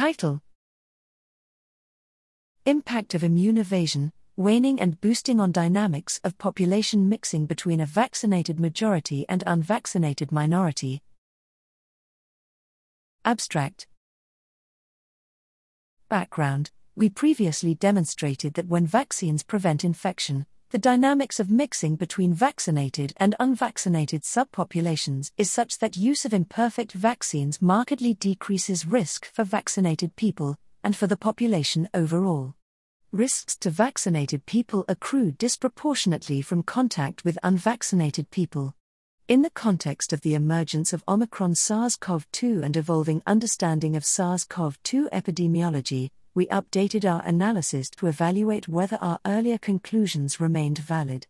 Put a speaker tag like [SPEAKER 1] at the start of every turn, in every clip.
[SPEAKER 1] Title. Impact of Immune Evasion, Waning and Boosting on Dynamics of Population Mixing Between a Vaccinated Majority and Unvaccinated Minority. Abstract. Background. We previously demonstrated that when vaccines prevent infection, the dynamics of mixing between vaccinated and unvaccinated subpopulations is such that use of imperfect vaccines markedly decreases risk for vaccinated people and for the population overall. Risks to vaccinated people accrue disproportionately from contact with unvaccinated people. In the context of the emergence of Omicron SARS CoV 2 and evolving understanding of SARS CoV 2 epidemiology, we updated our analysis to evaluate whether our earlier conclusions remained valid.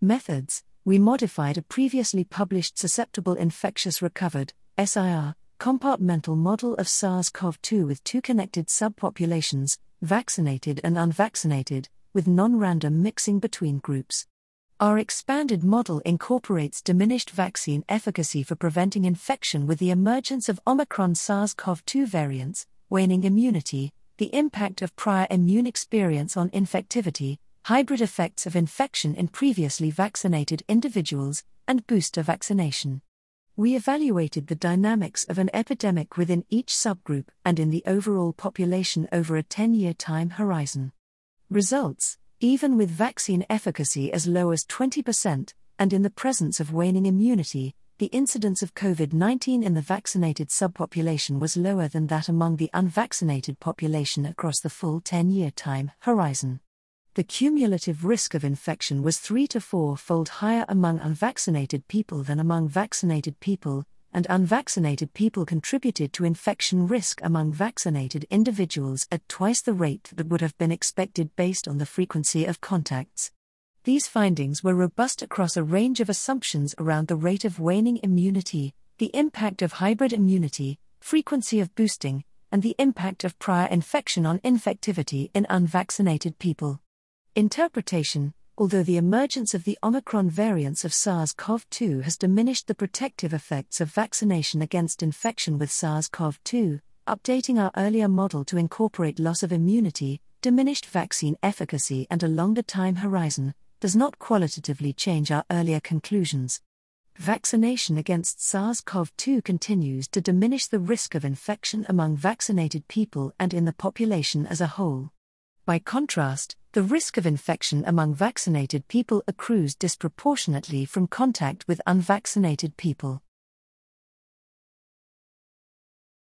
[SPEAKER 1] Methods We modified a previously published susceptible infectious recovered SIR compartmental model of SARS CoV 2 with two connected subpopulations, vaccinated and unvaccinated, with non random mixing between groups. Our expanded model incorporates diminished vaccine efficacy for preventing infection with the emergence of Omicron SARS CoV 2 variants, waning immunity, the impact of prior immune experience on infectivity, hybrid effects of infection in previously vaccinated individuals, and booster vaccination. We evaluated the dynamics of an epidemic within each subgroup and in the overall population over a 10 year time horizon. Results Even with vaccine efficacy as low as 20%, and in the presence of waning immunity, the incidence of COVID 19 in the vaccinated subpopulation was lower than that among the unvaccinated population across the full 10 year time horizon. The cumulative risk of infection was three to four fold higher among unvaccinated people than among vaccinated people, and unvaccinated people contributed to infection risk among vaccinated individuals at twice the rate that would have been expected based on the frequency of contacts. These findings were robust across a range of assumptions around the rate of waning immunity, the impact of hybrid immunity, frequency of boosting, and the impact of prior infection on infectivity in unvaccinated people. Interpretation Although the emergence of the Omicron variants of SARS CoV 2 has diminished the protective effects of vaccination against infection with SARS CoV 2, updating our earlier model to incorporate loss of immunity, diminished vaccine efficacy, and a longer time horizon, does not qualitatively change our earlier conclusions. Vaccination against SARS CoV 2 continues to diminish the risk of infection among vaccinated people and in the population as a whole. By contrast, the risk of infection among vaccinated people accrues disproportionately from contact with unvaccinated people.